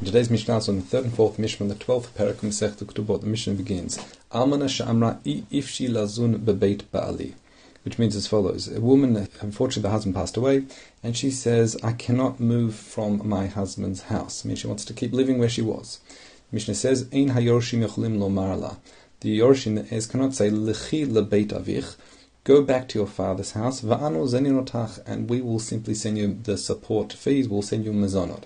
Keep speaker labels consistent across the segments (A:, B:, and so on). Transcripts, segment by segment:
A: In today's Mishnah is on the third and fourth Mishnah, the twelfth parak of Masech Ketubot. The Mishnah begins: Almana she'amra ifshi lazun bebeit ba'ali, which means as follows: A woman, unfortunately, the husband passed away, and she says, "I cannot move from my husband's house." I mean, she wants to keep living where she was. The Mishnah says, "Ein hayorshim yochlim lo marla. The yorshim, heirs, cannot say "Lechi lebeit avich." Go back to your father's house, va'anu zeninotach, and we will simply send you the support fees. We'll send you mezonot.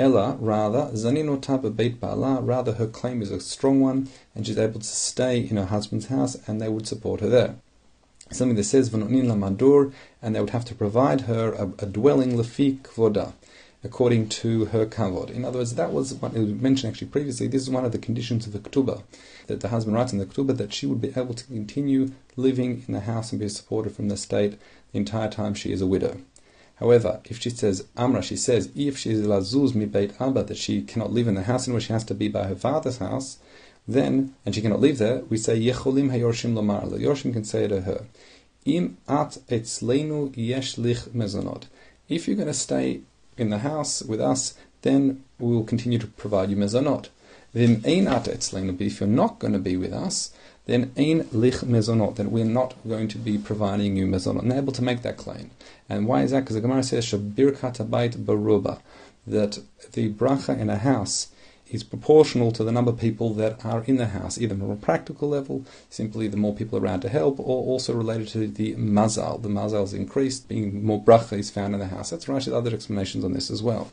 A: Ella, rather, zaninotah beit ba'ala, rather her claim is a strong one, and she's able to stay in her husband's house, and they would support her there. Something that says v'nonin la madur, and they would have to provide her a, a dwelling lefik voda according to her kavod. In other words, that was what we mentioned actually previously. This is one of the conditions of the ketubah, that the husband writes in the ketubah that she would be able to continue living in the house and be supported from the state the entire time she is a widow. However, if she says Amra, she says if she is lazuz mi beit abba, that she cannot live in the house in which she has to be by her father's house, then and she cannot live there, we say yecholim hayorshim lomar. The yorshim can say it to her, Im at etzleinu yesh lich mezonot. If you're going to stay in the house with us, then we will continue to provide you mezonot. Vim ein at etzleinu, but if you're not going to be with us, then ein lich mezonot, then we're not going to be providing you mezonot. They're able to make that claim. And why is that? Because the Gemara says, Shabirkat bait baruba, that the bracha in a house is proportional to the number of people that are in the house, either from a practical level, simply the more people around to help, or also related to the mazal. The mazal is increased, being more bracha is found in the house. That's right, there's other explanations on this as well.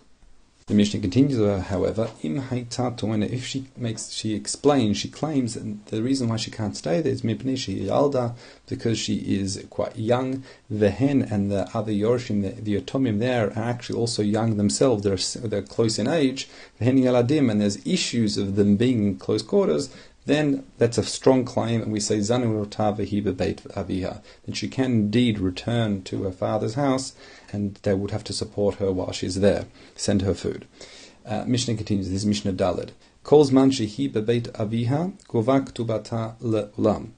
A: The Mishnah continues, uh, however, im if she makes, she explains, she claims that the reason why she can't stay there is mipnei yalda, because she is quite young. The hen and the other yorshim, the, the there, are actually also young themselves. They're they're close in age. The hen yaladim, and there's issues of them being in close quarters then that's a strong claim, and we say aviha. Then she can indeed return to her father's house, and they would have to support her while she's there, send her food. Uh, Mishnah continues. This is Mishnah Daled. Calls man shehi beit aviha govak tubata le'ulam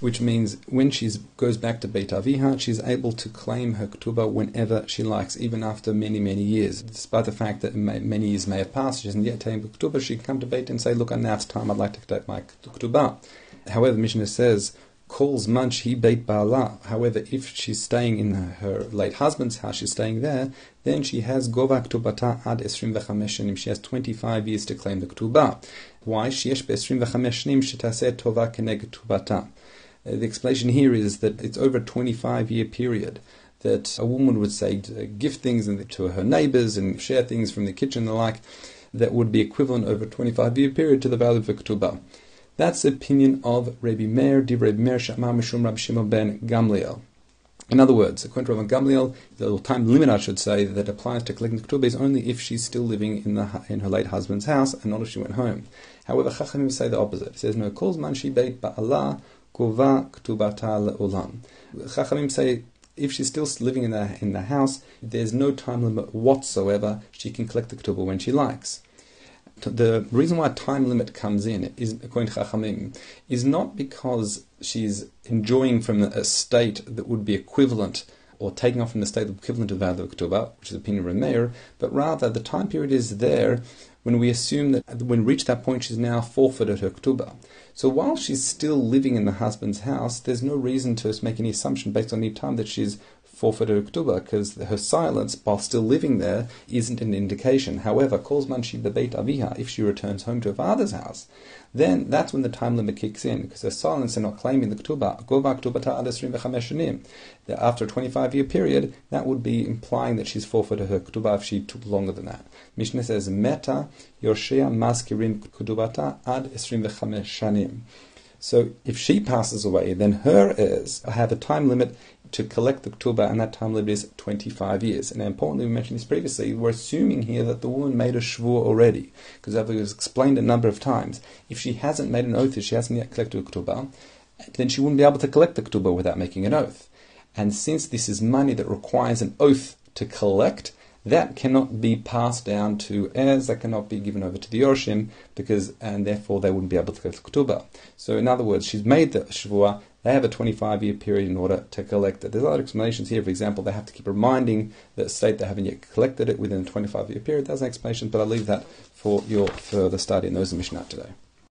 A: which means when she goes back to Beit Aviha, she's able to claim her ketubah whenever she likes, even after many, many years. Despite the fact that many years may have passed, she hasn't yet taken the ketubah, she can come to Beit and say, look, now it's time, I'd like to take my ketubah. However, Mishnah says, calls munch he beit ba'ala. However, if she's staying in her late husband's house, she's staying there, then she has govak tubata ad esrim v'chamesh She has 25 years to claim the ketubah. Why? Sheyesh be'esrim v'chamesh shanim shetaseh tova keneg tubata. Uh, the explanation here is that it's over a 25 year period that a woman would say give things to her neighbors and share things from the kitchen and the like that would be equivalent over a 25 year period to the value of a ketubah. That's the opinion of Rabbi Meir, Div Rabbi Meir Shamar Mishum Rabbi Shimon ben Gamliel. In other words, according to Rabbi Gamliel, the time limit, I should say, that applies to collecting ketubah is only if she's still living in the in her late husband's house and not if she went home. However, Chachamim say the opposite. It says, no, calls man she beit Kova ktubata le'olam. Chachamim say if she's still living in the in the house, there's no time limit whatsoever. She can collect the ketubah when she likes. The reason why time limit comes in is, according to Chachamim, is not because she's enjoying from a state that would be equivalent or taking off from the state equivalent to that of ketubah, which is the opinion of Meir, but rather the time period is there when we assume that when reached that point she's now forfeited her ketubah. So while she's still living in the husband's house, there's no reason to make any assumption based on the time that she's forfeited her ketubah, because her silence while still living there isn't an indication. However, calls man she bebeit aviha, if she returns home to her father's house, then that's when the time limit kicks in, because her silence and not claiming the ketubah, go back to After a 25 year period, that would be implying that she's forfeited her ketubah if she took longer than that. Mishnah says, Meta Yoshea Maskirim Kudubata Ad Esrim Shanim. So if she passes away, then her heirs have a time limit to collect the ketubah, and that time limit is 25 years. And importantly, we mentioned this previously, we're assuming here that the woman made a shvua already, because as was explained a number of times, if she hasn't made an oath, if she hasn't yet collected the ketubah, then she wouldn't be able to collect the ketubah without making an oath. And since this is money that requires an oath to collect, that cannot be passed down to heirs, that cannot be given over to the Yorshim, because, and therefore they wouldn't be able to collect the ketubah. So in other words, she's made the shvua, they have a 25 year period in order to collect it. There's other explanations here. For example, they have to keep reminding the state they haven't yet collected it within a 25 year period. That's an explanation, but I'll leave that for your further study. And those are out today.